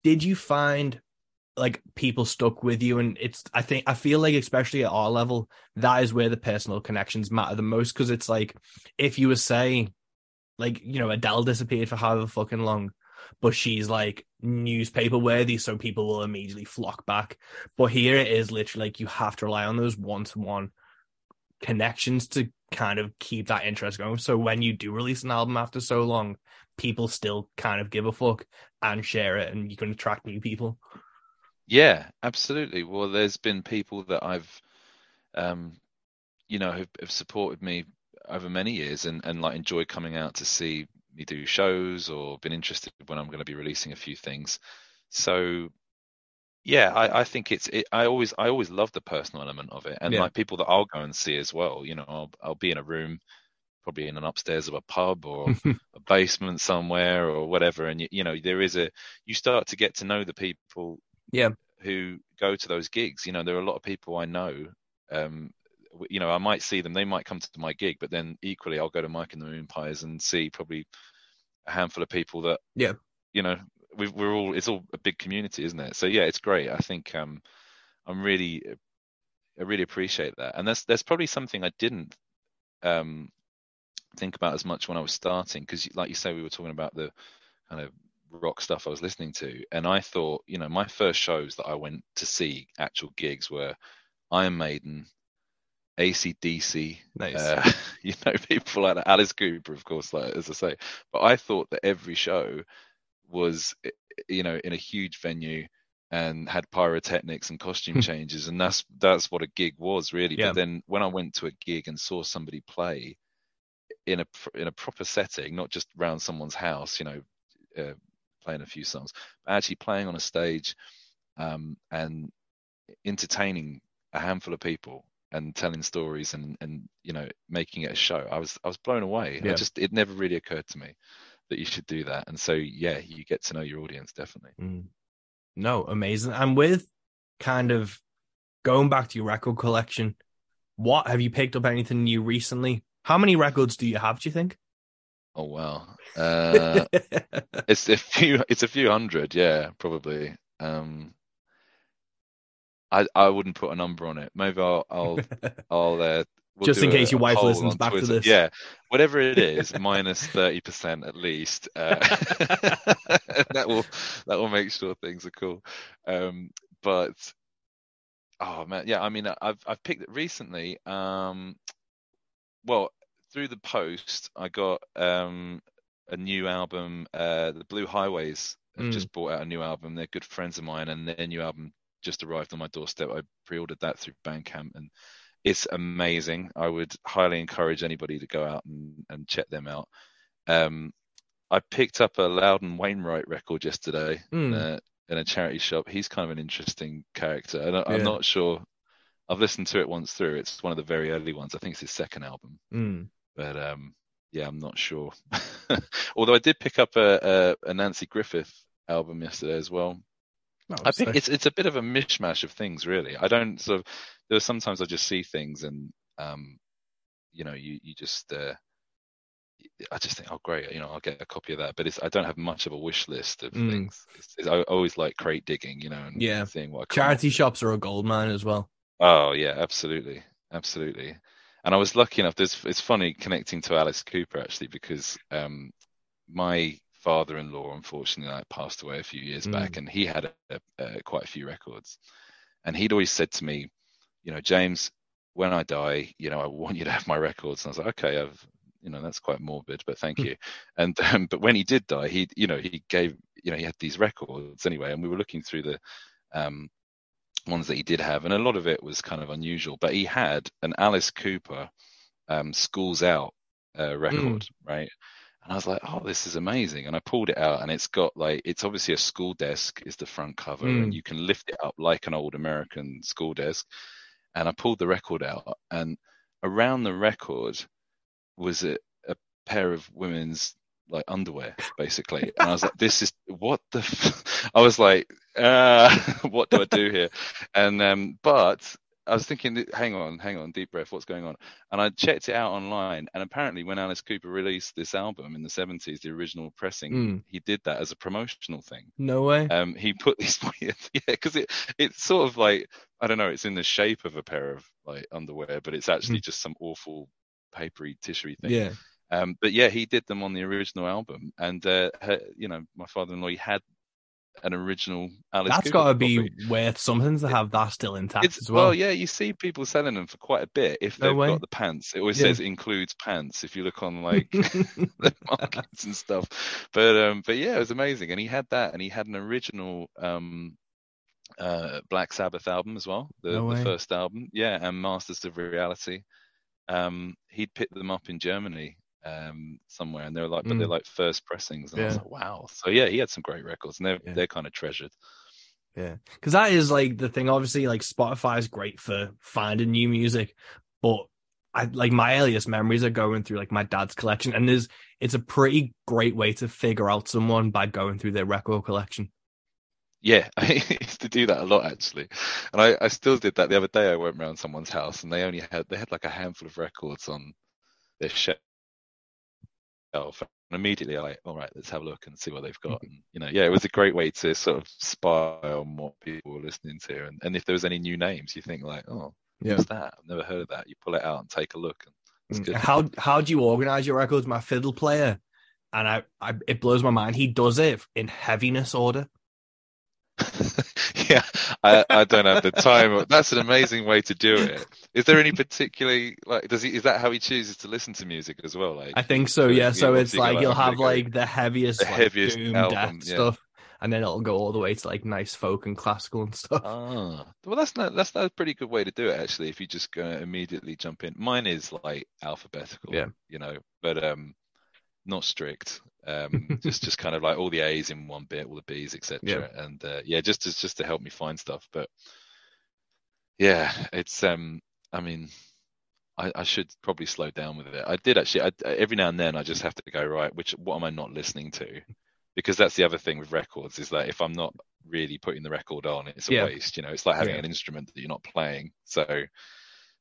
did you find like people stuck with you? And it's, I think, I feel like, especially at our level, that is where the personal connections matter the most. Cause it's like, if you were say like, you know, Adele disappeared for however fucking long, but she's like newspaper worthy, so people will immediately flock back. But here it is literally like you have to rely on those one to one connections to kind of keep that interest going. So when you do release an album after so long, people still kind of give a fuck and share it, and you can attract new people. Yeah, absolutely. Well, there's been people that I've, um, you know, have, have supported me over many years and, and like enjoy coming out to see me do shows or been interested when I'm going to be releasing a few things. So yeah, I, I think it's it, I always I always love the personal element of it, and yeah. like people that I'll go and see as well. You know, I'll I'll be in a room, probably in an upstairs of a pub or <laughs> a basement somewhere or whatever, and you, you know there is a you start to get to know the people. Yeah. Who go to those gigs? You know, there are a lot of people I know. Um, you know, I might see them. They might come to my gig, but then equally, I'll go to Mike and the Moonpies and see probably a handful of people that yeah you know we are all it's all a big community, isn't it? So yeah, it's great. I think um, I'm really I really appreciate that, and that's that's probably something I didn't um, think about as much when I was starting because, like you say, we were talking about the kind of rock stuff I was listening to, and I thought, you know, my first shows that I went to see actual gigs were Iron Maiden, ACDC, nice. uh, <laughs> you know, people like that. Alice Cooper, of course, like as I say. But I thought that every show was you know in a huge venue and had pyrotechnics and costume changes and that's that's what a gig was really yeah. but then when i went to a gig and saw somebody play in a in a proper setting not just around someone's house you know uh, playing a few songs but actually playing on a stage um, and entertaining a handful of people and telling stories and and you know making it a show i was i was blown away yeah. I just it never really occurred to me that you should do that. And so, yeah, you get to know your audience definitely. Mm. No, amazing. And with kind of going back to your record collection, what have you picked up anything new recently? How many records do you have? Do you think? Oh wow, <laughs> uh, it's a few. It's a few hundred. Yeah, probably. Um, I I wouldn't put a number on it. Maybe I'll I'll <laughs> I'll uh, We'll Just in case your wife listens back Twitter. to this. Yeah, whatever it <laughs> is, minus thirty percent at least. Uh, that will that will make sure things are cool. Um, but oh man, yeah. I mean, I've I've picked it recently. Um, well, through the post, I got um a new album. Uh, the Blue Highways have mm. just bought out a new album. They're good friends of mine, and their new album just arrived on my doorstep. I pre-ordered that through Bandcamp and it's amazing. I would highly encourage anybody to go out and, and check them out. Um, I picked up a Loudon Wainwright record yesterday mm. in, hmm. a, in, a, charity shop. He's kind of an interesting character. And I am yeah. not sure. I've listened to it once through. It's one of the very early ones. I think it's his second album. Mm. But um, yeah, I'm not sure. <laughs> Although I did pick up a, a, a Nanci Griffith album yesterday as well. Oh, I think so. it's it's a bit of a mishmash of things, really. I don't sort of there are sometimes I just see things and um, you know, you you just uh, I just think, oh great, you know, I'll get a copy of that. But it's I don't have much of a wish list of mm. things. It's, it's, I always like crate digging, you know, and yeah, seeing what charity shops are a gold mine as well. Oh yeah, absolutely, absolutely. And I was lucky enough. There's, it's funny connecting to Alice Cooper actually because um, my father-in-law unfortunately like, passed away a few years mm. back, and he had a, a, quite a few records. And he'd always said to me, you know, James, when I die, you know, I want you to have my records. And I was like, okay, I've, you know, that's quite morbid, but thank hmm. you. and <laughs> um, but when he did die, he, you know, he gave, you know, he had these records anyway, and we were looking through the um, ones that he did have, and a lot of it was kind of unusual. But he had an Alice Cooper um, "Schools Out" uh, record, mm. right? And I was like, oh, this is amazing. And I pulled it out and it's got like, it's obviously a school desk is the front cover mm. and you can lift it up like an old American school desk and I pulled the record out, and around the record was a, a pair of women's like underwear, basically. And I was like, "This is what the." F-? <laughs> I was like, uh, <laughs> <laughs> "What do I do here?" And um, but I was thinking, hang on, hang on, deep breath, what's going on? And I checked it out online, and apparently, when Alice Cooper released this album in the 70s, the original pressing, mm. he did that as a promotional thing. No way. Um, he put these, <laughs> yeah, because it it's sort of like I don't know, it's in the shape of a pair of like underwear, but it's actually mm. just some awful papery tissuey thing. Yeah. Um, but yeah, he did them on the original album, and uh, her, you know, my father-in-law he had an original Alice. That's got to be worth something to have that still intact it's, as well. Well, yeah, you see people selling them for quite a bit if they've got the pants. It always yeah. says includes pants if you look on like <laughs> <laughs> the markets and stuff. But um, but yeah, it was amazing, and he had that, and he had an original um uh Black Sabbath album as well, the, no the first album, yeah, and Masters of Reality. Um, he'd picked them up in Germany um, somewhere, and they're like, mm. but they're like first pressings, and yeah. I was like, wow. So yeah, he had some great records, and they're yeah. they're kind of treasured. Yeah, because that is like the thing. Obviously, like Spotify is great for finding new music, but I like my earliest memories are going through like my dad's collection, and there's it's a pretty great way to figure out someone by going through their record collection. Yeah, <laughs> I used to do that a lot actually, and I, I still did that the other day. I went around someone's house, and they only had they had like a handful of records on their shelf and immediately I like, all right, let's have a look and see what they've got. Mm-hmm. And, you know, yeah, it was a great way to sort of spy on what people were listening to, and, and if there was any new names, you think like, oh, yeah. what's that? I've never heard of that. You pull it out and take a look. And mm. How how do you organize your records? My fiddle player, and I, I it blows my mind. He does it in heaviness order. Yeah, I, I don't have the time. That's an amazing way to do it. Is there any particularly like does he is that how he chooses to listen to music as well? Like I think so. Yeah. So it's like you'll have like the heaviest, the like, heaviest doom album, death yeah. stuff, and then it'll go all the way to like nice folk and classical and stuff. Ah, well, that's not that's not a pretty good way to do it actually. If you just go immediately jump in, mine is like alphabetical. Yeah. You know, but um, not strict. Um, <laughs> just just kind of like all the A's in one bit, all the B's, etc. Yeah. And uh, yeah, just to just to help me find stuff. But yeah, it's um, I mean, I, I should probably slow down with it. I did actually. I, every now and then, I just have to go right. Which what am I not listening to? Because that's the other thing with records is that if I'm not really putting the record on, it's a yeah. waste. You know, it's like having yeah. an instrument that you're not playing. So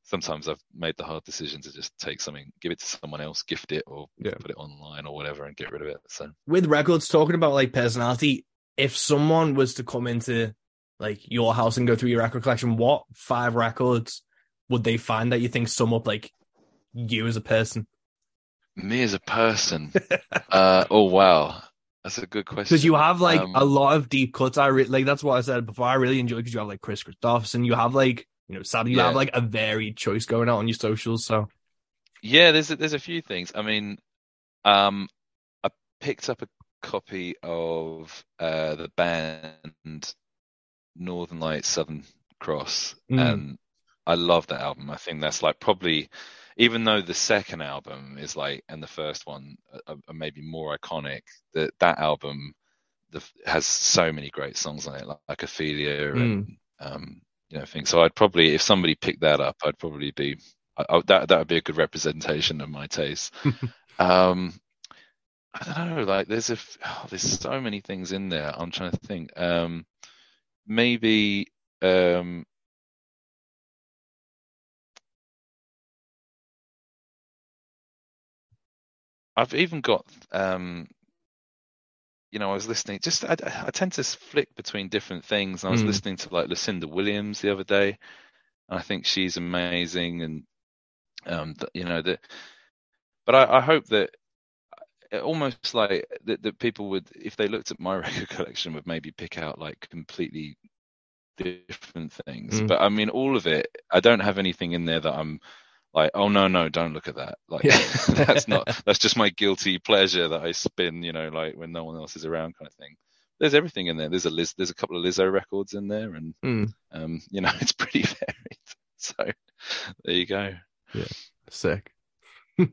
sometimes I've made the hard decision to just take something, give it to someone else, gift it, or yeah. put it online or whatever, and get rid of it. So with records, talking about like personality, if someone was to come into like your house and go through your record collection, what five records would they find that you think sum up like you as a person? Me as a person. <laughs> uh, oh wow, that's a good question. Because you have like um, a lot of deep cuts. I re- like that's what I said before. I really enjoy because you have like Kris Kristofferson. You have like you know, sadly you yeah. have like a varied choice going out on your socials. So yeah, there's a, there's a few things. I mean, um, I picked up a copy of uh, the band Northern Lights Southern Cross, mm. and I love that album. I think that's like probably, even though the second album is like, and the first one are, are maybe more iconic, that that album the, has so many great songs on it, like, like Ophelia mm. and um, you know things. So I'd probably, if somebody picked that up, I'd probably be I, I, that that would be a good representation of my taste. <laughs> um, I don't know, like there's a oh, there's so many things in there. I'm trying to think. Um, maybe um, I've even got um, you know, I was listening. Just I, I tend to flick between different things. And I was mm. listening to like Lucinda Williams the other day, and I think she's amazing. And um, you know that, but I, I hope that almost like that, that people would, if they looked at my <laughs> record collection, would maybe pick out like completely different things. Mm. But I mean, all of it, I don't have anything in there that I'm like, oh no, no, don't look at that. Like yeah. <laughs> that's not <laughs> that's just my guilty pleasure that I spin, you know, like when no one else is around, kind of thing. There's everything in there. There's a Liz, there's a couple of Lizzo records in there, and mm. um, you know, <laughs> it's pretty varied. So there you go. Yeah, sick. yeah,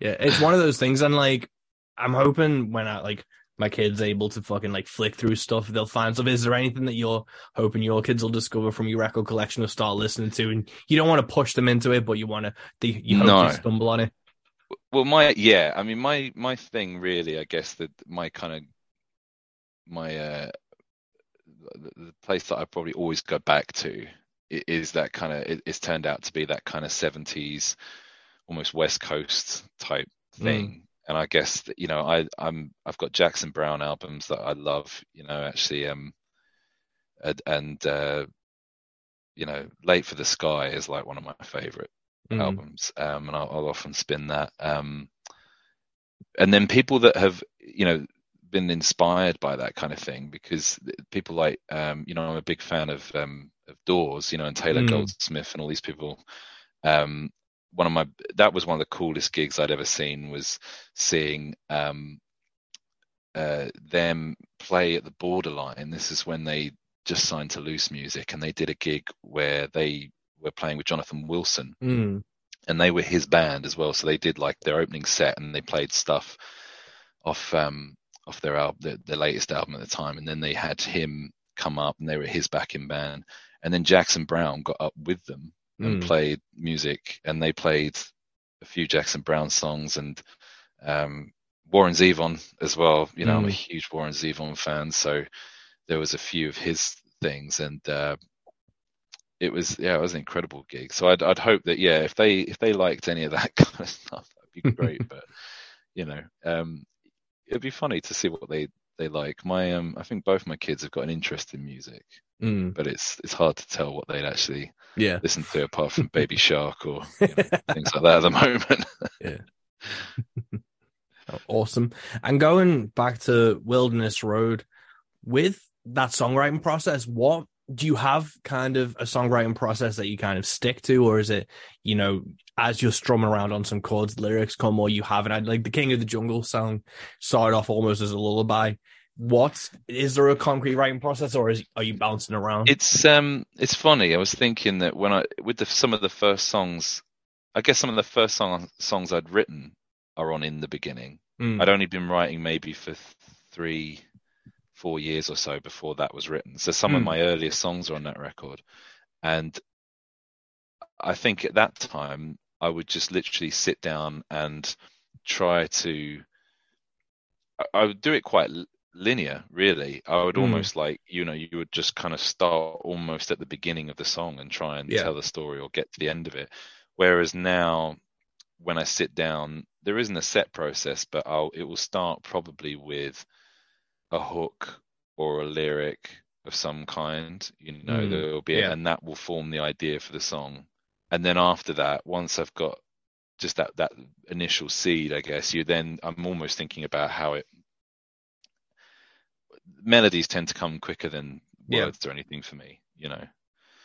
it's one of those things, and like I'm hoping when I like my kids able to fucking like flick through stuff, they'll find stuff. Is there anything that you're hoping your kids will discover from your record collection or start listening to? And you don't want to push them into it, but you want to, they, you hope no. they stumble on it. Well, my yeah, I mean, my my thing really, I guess that my kind of my uh the, place that I probably always go back to is that kind of it, it's turned out to be that kind of 70s almost west coast type thing mm and I guess that, you know I I'm I've got Jackson Browne albums that I love you know actually um and, and uh, you know Late for the Sky is like one of my favorite mm. albums um and I'll, I'll, often spin that um and then people that have you know been inspired by that kind of thing because people like um you know I'm a big fan of um of Dawes you know and Taylor mm. Goldsmith and all these people um one of my that was one of the coolest gigs I'd ever seen was seeing um, uh, them play at the Borderline. This is when they just signed to Loose Music, and they did a gig where they were playing with Jonathan Wilson, mm. and they were his band as well. So they did like their opening set, and they played stuff off um, off their album, their, their latest album at the time, and then they had him come up, and they were his backing band, and then Jackson Browne got up with them and mm. played music, and they played a few Jackson Browne songs and um, Warren Zevon as well. You know, mm. I'm a mm. huge Warren Zevon fan, so there was a few of his things, and uh, it was yeah, it was an incredible gig. So I'd I'd hope that yeah, if they if they liked any of that <laughs> kind of stuff, that'd be great. <laughs> but you know, um, it'd be funny to see what they they like. My um, I think both my kids have got an interest in music, mm. but it's it's hard to tell what they'd actually yeah listen to apart from <laughs> Baby Shark or you know, things like that at the moment. <laughs> yeah. <laughs> awesome. And going back to Wilderness Road, with that songwriting process, what do you have kind of a songwriting process that you kind of stick to, or is it, you know, as you're strumming around on some chords, lyrics come, or you have it? Like the King of the Jungle song started off almost as a lullaby. What is there a concrete writing process, or is are you bouncing around? It's um, it's funny. I was thinking that when I with the, some of the first songs, I guess some of the first song, songs I'd written are on in the beginning. Mm. I'd only been writing maybe for three four years or so before that was written. So some mm. of hmm. my earliest songs are on that record. And I think at that time, I would just literally sit down and try to. I would do it quite linear, really. I would mm. almost like, you know, you would just kind of start almost at the beginning of the song and try and yeah. tell the story or get to the end of it. Whereas now, when I sit down, there isn't a set process, but I'll it will start probably with a hook or a lyric, of some kind. You know, Mm, there'll be, yeah. and that will form the idea for the song. And then after that, once I've got just that that initial seed, I guess you then I'm almost thinking about how it melodies tend to come quicker than Yeah. words or anything for me, you know.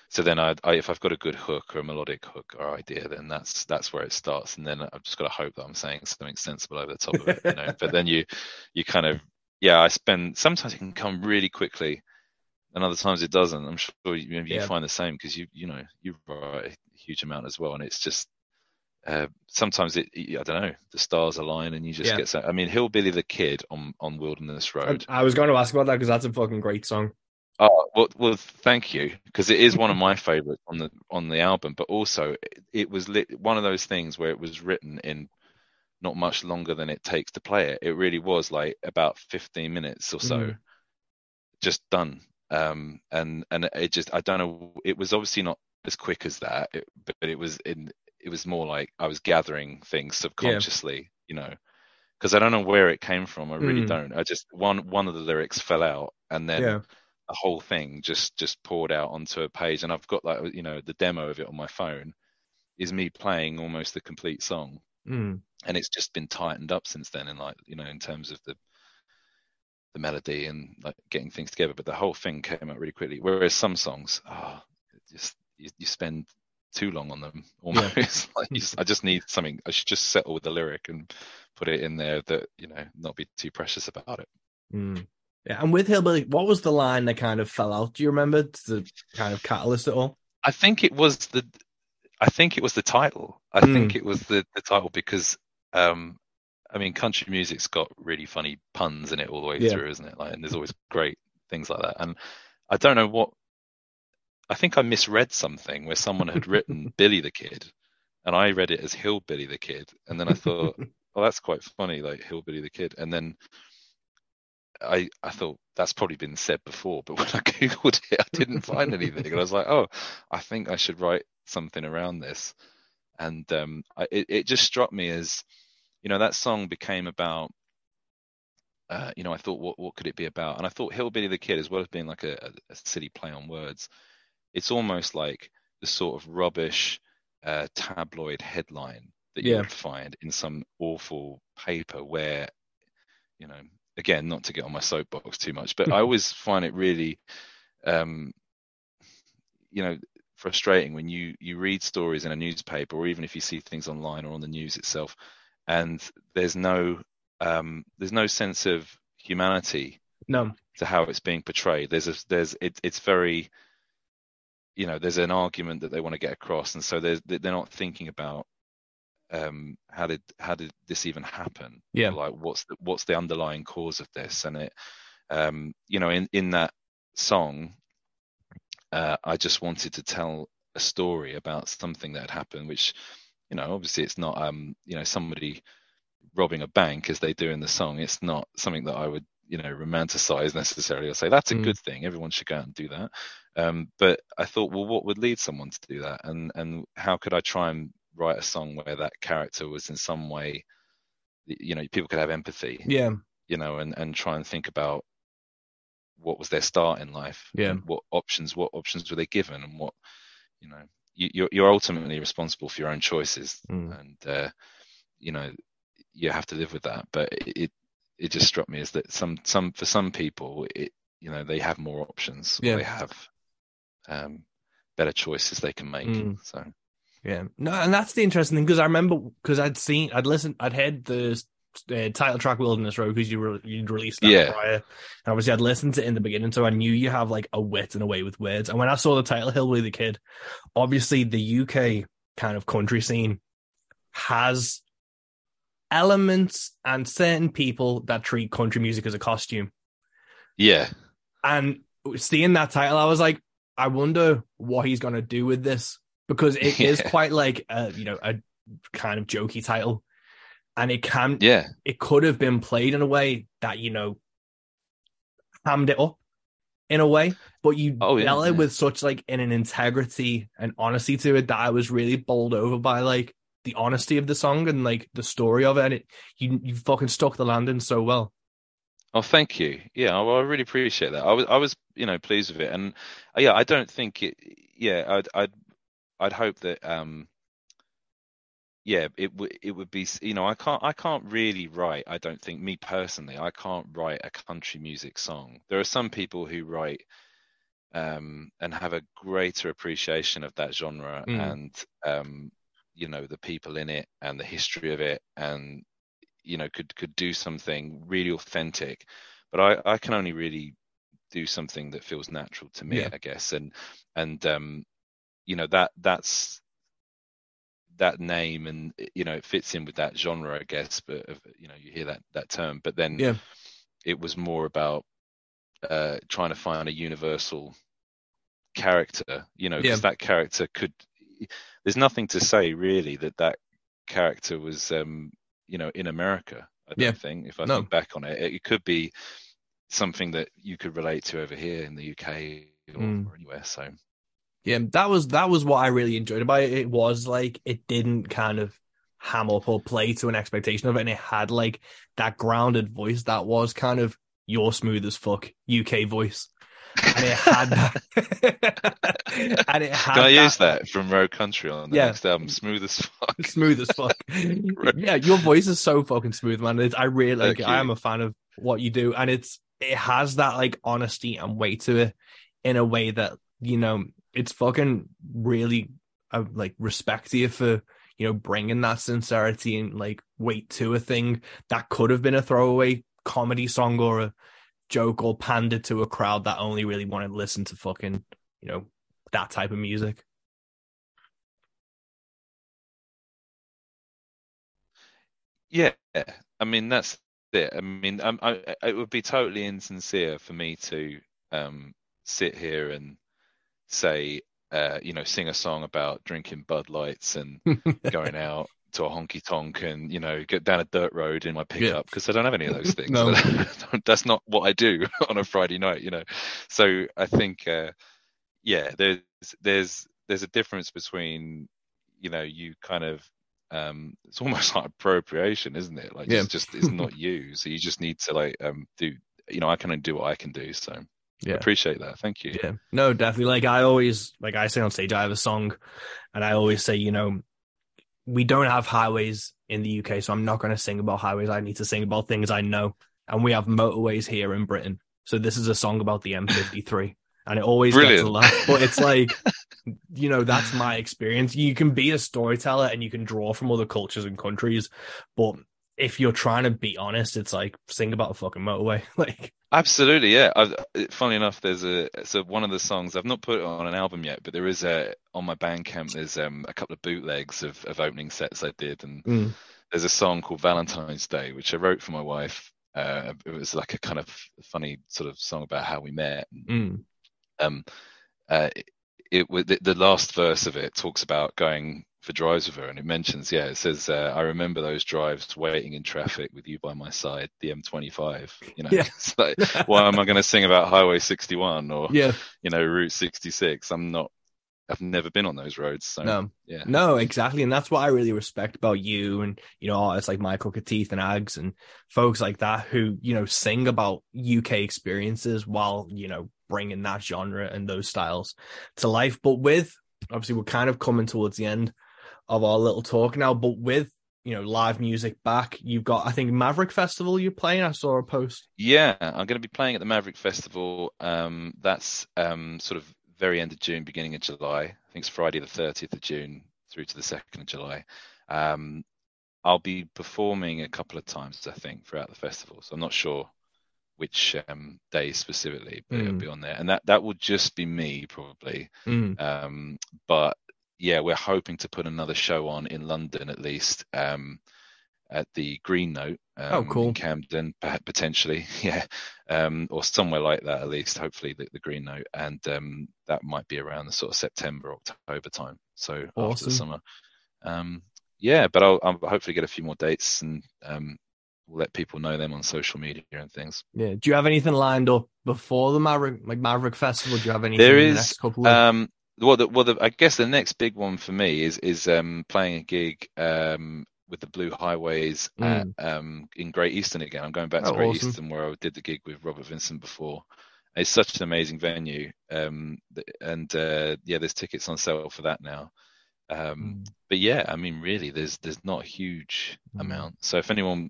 So then I, I if I've got a good hook or a melodic hook or idea, then that's that's where it starts, and then I've just got to hope that I'm saying something sensible over the top of it, you know. <laughs> but then you you kind of yeah, I spend sometimes it can come really quickly, and other times it doesn't. I'm sure you, maybe Yeah. you find the same because you you know you write a huge amount as well, and it's just uh, sometimes it I don't know the stars align and you just Yeah. get so. I mean, Hillbilly the Kid on on Wilderness Road. I, I was going to ask about that because that's a fucking great song. Oh well, well, thank you, because it is one of my favorites on the on the album. But also, it, it was lit, one of those things where it was written in not much longer than it takes to play it. It really was like about 15 minutes or so, Mhm. just done. Um, and and it just I don't know. It was obviously not as quick as that, it, but it was in. It was more like I was gathering things subconsciously, you know, because I don't know where it came from. I really Mm. don't. I just one one of the lyrics fell out, and then yeah. the whole thing just just poured out onto a page and i've got like you know the demo of it on my phone is me playing almost the complete song Mm. And it's just been tightened up since then and like you know in terms of the the melody and like getting things together but the whole thing came out really quickly whereas some songs oh just you, you spend too long on them <laughs> almost like you, just- i just need something i should just settle with the lyric and put it in there that you know not be too precious about it Mm. Yeah, and with Hillbilly, what was the line that kind of fell out? Do you remember the kind of catalyst at all? I think it was the I think it was the title. I Mm. think it was the, the title because um I mean country music's got really funny puns in it all the way Yeah. through, isn't it? Like and there's always great things like that. And I don't know what I think I misread something where someone had written <laughs> Billy the Kid and I read it as Hillbilly the Kid and then I thought, <laughs> well that's quite funny, like Hillbilly the Kid. And then I I thought that's probably been said before, but when I <laughs> googled it, I didn't find anything, and I was like, oh, I think I should write something around this, and um, I, it it just struck me as, you know, that song became about, uh, you know, I thought what what could it be about, and I thought Hillbilly the Kid, as well as being like a, a, silly play on words, it's almost like the sort of rubbish uh, tabloid headline that you Yeah. would find in some awful paper where, you know, again, not to get on my soapbox too much, but I <laughs> always find it really, um, you know, frustrating when you you read stories in a newspaper or even if you see things online or on the news itself, and there's no um, there's no sense of humanity No. to how it's being portrayed. There's a there's it, it's very you know there's an argument that they want to get across, and so there's they're not thinking about um how did how did this even happen Yeah. Like what's the what's the underlying cause of this and it um you know in in that song uh I just wanted to tell a story about something that had happened which you know obviously it's not um you know somebody robbing a bank as they do in the song it's not something that I would you know romanticize necessarily or say that's a Mm. good thing everyone should go out and do that um but I thought well what would lead someone to do that and and how could I try and write a song where that character was in some way you know people could have empathy Yeah. you know and and try and think about what was their start in life Yeah. what options what options were they given and what you know you, you're you're ultimately responsible for your own choices Mm. and uh you know you have to live with that but it it, it just struck me as that some some for some people it you know they have more options Yeah. they have um better choices they can make Mm. so Yeah, no, and that's the interesting thing because I remember because I'd seen, I'd listened, I'd heard the uh, title track "Wilderness Road" because you were you'd released that Yeah. prior, and obviously I'd listened to it in the beginning, so I knew you have like a wit and a way with words. And when I saw the title "Hillbilly the Kid," obviously the UK kind of country scene has elements and certain people that treat country music as a costume. yeah And seeing that title, I was like, I wonder what he's going to do with this because it is <laughs> Yeah. quite like a, you know, a kind of jokey title. And it can, yeah it could have been played in a way that, you know, hammed it up in a way, but you Oh, yeah, dealt it yeah. with such like in an integrity and honesty to it that I was really bowled over by like the honesty of the song and like the story of it. And it, you, you fucking stuck the landing so well. Oh, thank you. Yeah, well, I really appreciate that. I was, I was, you know, pleased with it, and uh, yeah, I don't think it. Yeah, I'd, I'd, I'd hope that, um, yeah, it would, it would be, you know, I can't, I can't really write. I don't think me personally, I can't write a country music song. There are some people who write, um, and have a greater appreciation of that genre mm. and, um, you know, the people in it and the history of it and you know could could do something really authentic but i i can only really do something that feels natural to me yeah. i guess and and um you know that that's that name and you know it fits in with that genre i guess but you know you hear that that term but then yeah it was more about uh trying to find a universal character you know because yeah. that character could there's nothing to say really that that character was um you know in America. I don't yeah. think if I no. think back on it, it could be something that you could relate to over here in the UK or, mm. or anywhere. So yeah, that was that was what I really enjoyed about it. It was like it didn't kind of ham up or play to an expectation of it, and it had like that grounded voice that was kind of your smooth as fuck UK voice and it had that. <laughs> and it had. Can I that, use that from Rogue Country on the yeah. next album? Smooth as fuck. <laughs> Smooth as fuck. <laughs> yeah, your voice is so fucking smooth, man. It's, I really like. I am a fan of what you do, and it's it has that like honesty and weight to it in a way that you know it's fucking really uh, like respect you for you know bringing that sincerity and like weight to a thing that could have been a throwaway comedy song or a joke or pander to a crowd that only really wanted to listen to fucking, you know, that type of music. Yeah, I mean that's it. I mean, I, I, it would be totally insincere for me to um, sit here and say, uh, you know, sing a song about drinking Bud Lights and <laughs> going out to a honky tonk and you know get down a dirt road in my pickup because yeah. I don't have any of those things. <laughs> no. <laughs> That's not what I do on a Friday night, you know. So I think, uh, yeah, there's there's there's a difference between you know you kind of um, it's almost like appropriation, isn't it? Like yeah. it's just it's not you, so you just need to like um, do you know I can only do what I can do. So yeah. I appreciate that. Thank you. Yeah. No, definitely. Like I always like I say on stage, I have a song and I always say, you know, we don't have highways in the UK, so I'm not going to sing about highways. I need to sing about things I know. And we have motorways here in Britain. So this is a song about the M53. <laughs> and it always Brilliant. gets a laugh. But it's <laughs> like, you know, that's my experience. You can be a storyteller and you can draw from other cultures and countries. But if you're trying to be honest, it's like sing about a fucking motorway. <laughs> like Absolutely, yeah. I've, funny enough, there's a so one of the songs I've not put it on an album yet, but there is a on my Bandcamp. There's um, a couple of bootlegs of, of opening sets I did, and mm. there's a song called Valentine's Day, which I wrote for my wife. Uh, it was like a kind of funny sort of song about how we met. Mm. Um, uh, it, it the, the last verse of it talks about going for drives with her, and it mentions, yeah, it says, uh, I remember those drives waiting in traffic with you by my side, the M25. You know, yeah. <laughs> like, why am I going to sing about Highway 61 or, yeah. you know, Route 66? I'm not. I've never been on those roads, so no, yeah, no, exactly, and that's what I really respect about you, and you know, it's like Michael Cateeth and Ags and folks like that who you know sing about UK experiences while you know bringing that genre and those styles to life. But with obviously, we're kind of coming towards the end of our little talk now. But with you know live music back, you've got I think Maverick Festival you're playing. I saw a post. Yeah, I'm going to be playing at the Maverick Festival. Um, that's um, sort of very end of June, beginning of July. I think it's Friday the 30th of June through to the 2nd of July. Um, I'll be performing a couple of times, I think, throughout the festival. So I'm not sure which um, day specifically, but mm. it'll be on there, and that that will just be me probably. Mm. Um, but yeah, we're hoping to put another show on in London at least um, at the Green Note. Oh, um, oh, cool. In Camden, potentially, <laughs> yeah, um, or somewhere like that at least. Hopefully, the, the Green Note, and um, that might be around the sort of September, October time. So awesome. after the summer. Um, yeah, but I'll, I'll, hopefully get a few more dates and um, we'll let people know them on social media and things. Yeah. Do you have anything lined up before the Maverick like Maverick Festival? Do you have anything? There is. The next couple? Of- um, well, the, well, the, I guess the next big one for me is is um, playing a gig um, with the Blue Highways mm. at, um, in Great Eastern again. I'm going back to oh, Great awesome. Eastern where I did the gig with Robert Vincent before. It's such an amazing venue, um, and uh, yeah, there's tickets on sale for that now. Um, mm. But yeah, I mean, really, there's there's not a huge mm. amount. So if anyone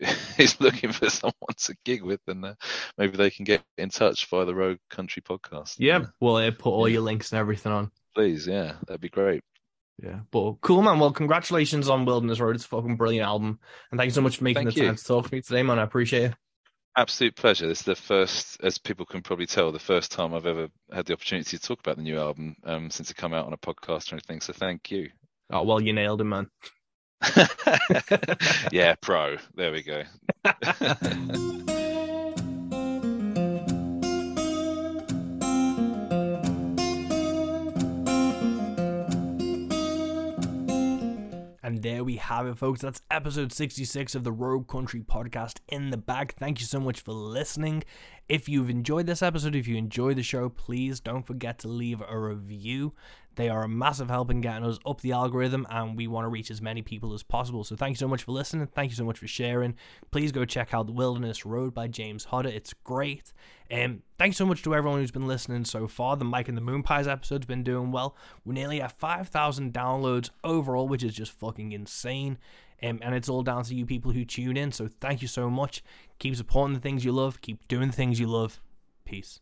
<laughs> is looking for someone to gig with, then uh, maybe they can get in touch via the Rogue Country podcast. Yeah, yeah. well, uh, put all yeah. your links and everything on. Please, yeah, that'd be great. Yeah, but cool, man. Well, congratulations on Wilderness Road. It's a fucking brilliant album, and thank you so much for making thank the you. time to talk to me today, man. I appreciate it. Absolute pleasure. This is the first, as people can probably tell, the first time I've ever had the opportunity to talk about the new album um, since it come out on a podcast or anything. So thank you. Oh well, you nailed it, man. <laughs> yeah, pro. There we go. <laughs> And there we have it, folks. That's episode 66 of the Rogue Country podcast in the bag. Thank you so much for listening. If you've enjoyed this episode, if you enjoy the show, please don't forget to leave a review. They are a massive help in getting us up the algorithm, and we want to reach as many people as possible. So thank you so much for listening. Thank you so much for sharing. Please go check out The Wilderness Road by James Hodder. It's great. Um, thanks so much to everyone who's been listening so far. The Mike and the Moonpies episode's been doing well. We're nearly at 5,000 downloads overall, which is just fucking insane. Um, and it's all down to you people who tune in. So thank you so much. Keep supporting the things you love. Keep doing the things you love. Peace.